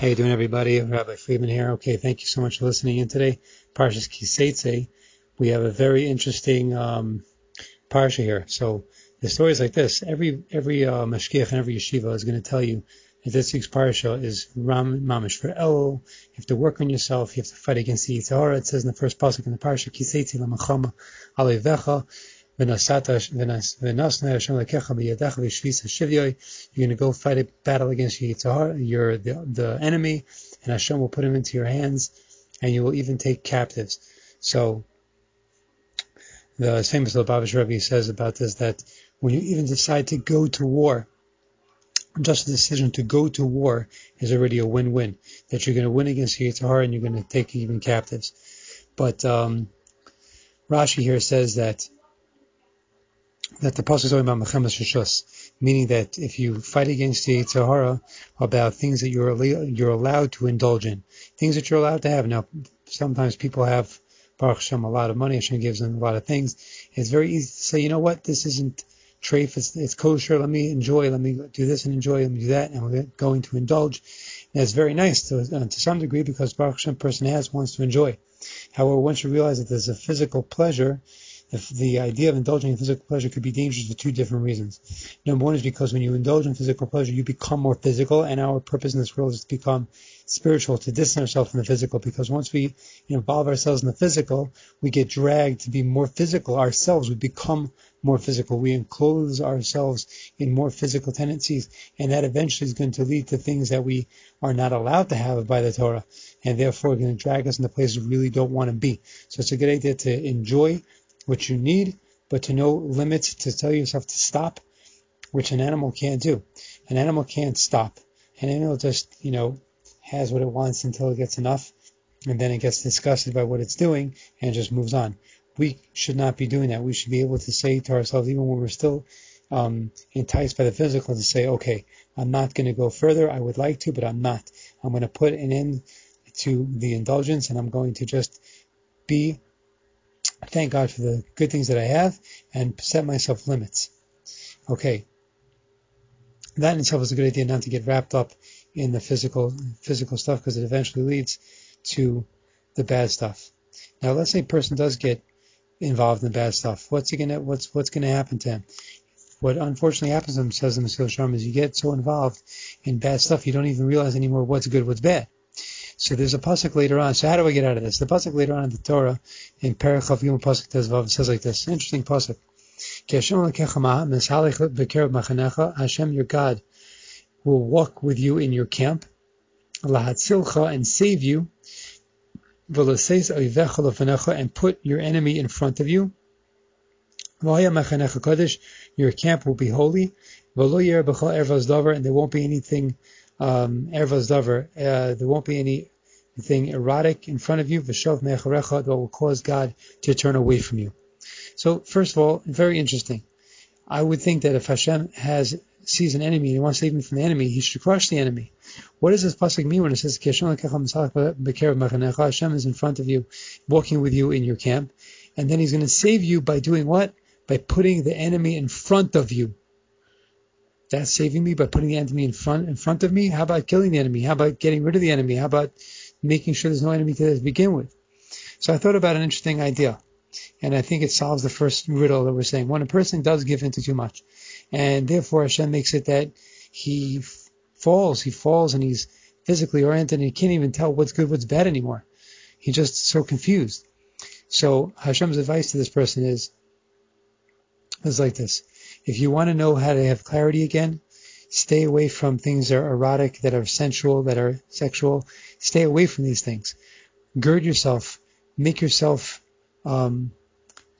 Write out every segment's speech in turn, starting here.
How you doing, everybody? Rabbi Friedman here. Okay, thank you so much for listening in today. Parshas Kiseitse. We have a very interesting um, parsha here. So the story is like this: every every uh, mashgiach and every yeshiva is going to tell you that this week's parsha is Ram Mamish for El. You have to work on yourself. You have to fight against the yetzer hara. It says in the first pasuk in the parsha, Kiseitse lamachama alevecha. You're going to go fight a battle against Yitzhar, you're the, the enemy, and Hashem will put him into your hands, and you will even take captives. So, the famous Lubavitch Rebbe says about this that when you even decide to go to war, just the decision to go to war is already a win-win. That you're going to win against Yitzhar and you're going to take even captives. But um, Rashi here says that that the pasuk is talking about milchemes reshus, meaning that if you fight against the yetzer hara about things that you're you're allowed to indulge in, things that you're allowed to have. Now, sometimes people have Baruch Hashem a lot of money. Hashem gives them a lot of things. It's very easy to say, you know what, this isn't treif, it's, it's kosher. Let me enjoy. Let me do this and enjoy. Let me do that, and we're going to indulge. And it's very nice to uh, to some degree because Baruch Hashem person has wants to enjoy. However, once you realize that there's a physical pleasure if the idea of indulging in physical pleasure could be dangerous for two different reasons. Number one is because when you indulge in physical pleasure, you become more physical, and our purpose in this world is to become spiritual, to distance ourselves from the physical. Because once we involve ourselves in the physical, we get dragged to be more physical ourselves. We become more physical. We enclose ourselves in more physical tendencies, and that eventually is going to lead to things that we are not allowed to have by the Torah, and therefore going to drag us into places we really don't want to be. So it's a good idea to enjoy what you need, but to know limits to tell yourself to stop, which an animal can't do. An animal can't stop. An animal just, you know, has what it wants until it gets enough, and then it gets disgusted by what it's doing and just moves on. We should not be doing that. We should be able to say to ourselves, even when we're still um, enticed by the physical, to say, okay, I'm not going to go further. I would like to, but I'm not. I'm going to put an end to the indulgence, and I'm going to just be thank God for the good things that I have and set myself limits. Okay. That in itself is a good idea not to get wrapped up in the physical physical stuff because it eventually leads to the bad stuff. Now let's say a person does get involved in the bad stuff. What's he gonna what's what's gonna happen to him? What unfortunately happens to him, says the Mesilas Yesharim, is you get so involved in bad stuff you don't even realize anymore what's good, what's bad. So there's a pasuk later on. So how do I get out of this? The pasuk later on in the Torah in Perichav Yom pasuk Tezvav says like this. Interesting pasuk. Hashem your God will walk with you in your camp, and save you, and put your enemy in front of you. Your camp will be holy, and there won't be anything um, ervas davar. Uh, there won't be anything erotic in front of you. V'shov me'acharecha that will cause God to turn away from you. So first of all, very interesting. I would think that if Hashem has sees an enemy and he wants to save him from the enemy, he should crush the enemy. What does this pasuk mean when it says Hashem is in front of you, walking with you in your camp, and then he's going to save you by doing what? By putting the enemy in front of you. That's saving me by putting the enemy in front in front of me. How about killing the enemy? How about getting rid of the enemy? How about making sure there's no enemy to begin with? So I thought about an interesting idea, and I think it solves the first riddle that we're saying. When a person does give into too much, and therefore Hashem makes it that he falls, he falls, and he's physically oriented, and he can't even tell what's good, what's bad anymore. He's just so confused. So Hashem's advice to this person is is like this. If you want to know how to have clarity again, stay away from things that are erotic, that are sensual, that are sexual. Stay away from these things. Gird yourself. Make yourself um,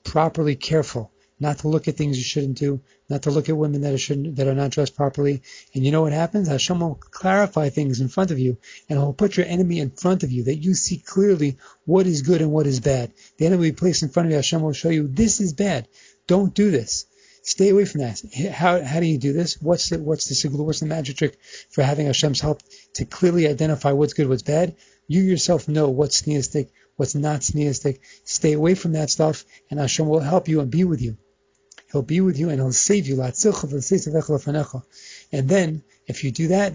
properly careful. Not to look at things you shouldn't do. Not to look at women that are shouldn't that are not dressed properly. And you know what happens? Hashem will clarify things in front of you, and He'll put your enemy in front of you that you see clearly what is good and what is bad. The enemy will be placed in front of you, Hashem will show you this is bad. Don't do this. Stay away from that. How, how do you do this? What's the, what's the what's the magic trick for having Hashem's help to clearly identify what's good, what's bad? You yourself know what's sneistic, what's not sneistic. Stay away from that stuff, and Hashem will help you and be with you. He'll be with you and he'll save you. And then, if you do that,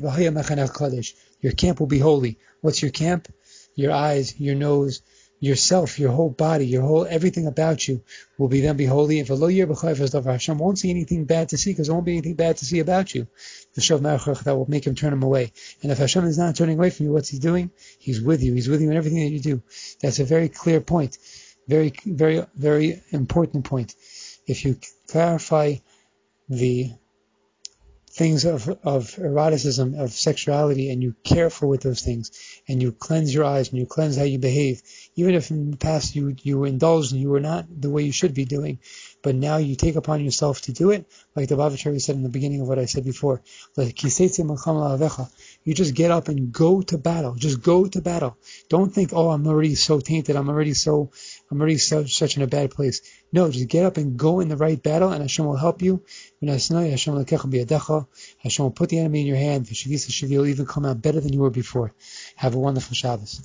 your camp will be holy. What's your camp? Your eyes, your nose, yourself, your whole body, your whole everything about you will be then be holy. And for lo year Hashem won't see anything bad to see because there won't be anything bad to see about you. The Shav that will make him turn him away. And if Hashem is not turning away from you, what's he doing? He's with you. He's with you in everything that you do. That's a very clear point. Very, very, very important point. If you clarify the things of, of eroticism, of sexuality, and you care for with those things, and you cleanse your eyes, and you cleanse how you behave, even if in the past you, you were indulged and you were not the way you should be doing, but now you take upon yourself to do it, like the Bavachari said in the beginning of what I said before. like, You just get up and go to battle. Just go to battle. Don't think, oh, I'm already so tainted. I'm already so, I'm already so, such in a bad place. No, just get up and go in the right battle, and Hashem will help you. Hashem will put the enemy in your hand. You'll even come out better than you were before. Have a wonderful Shabbos.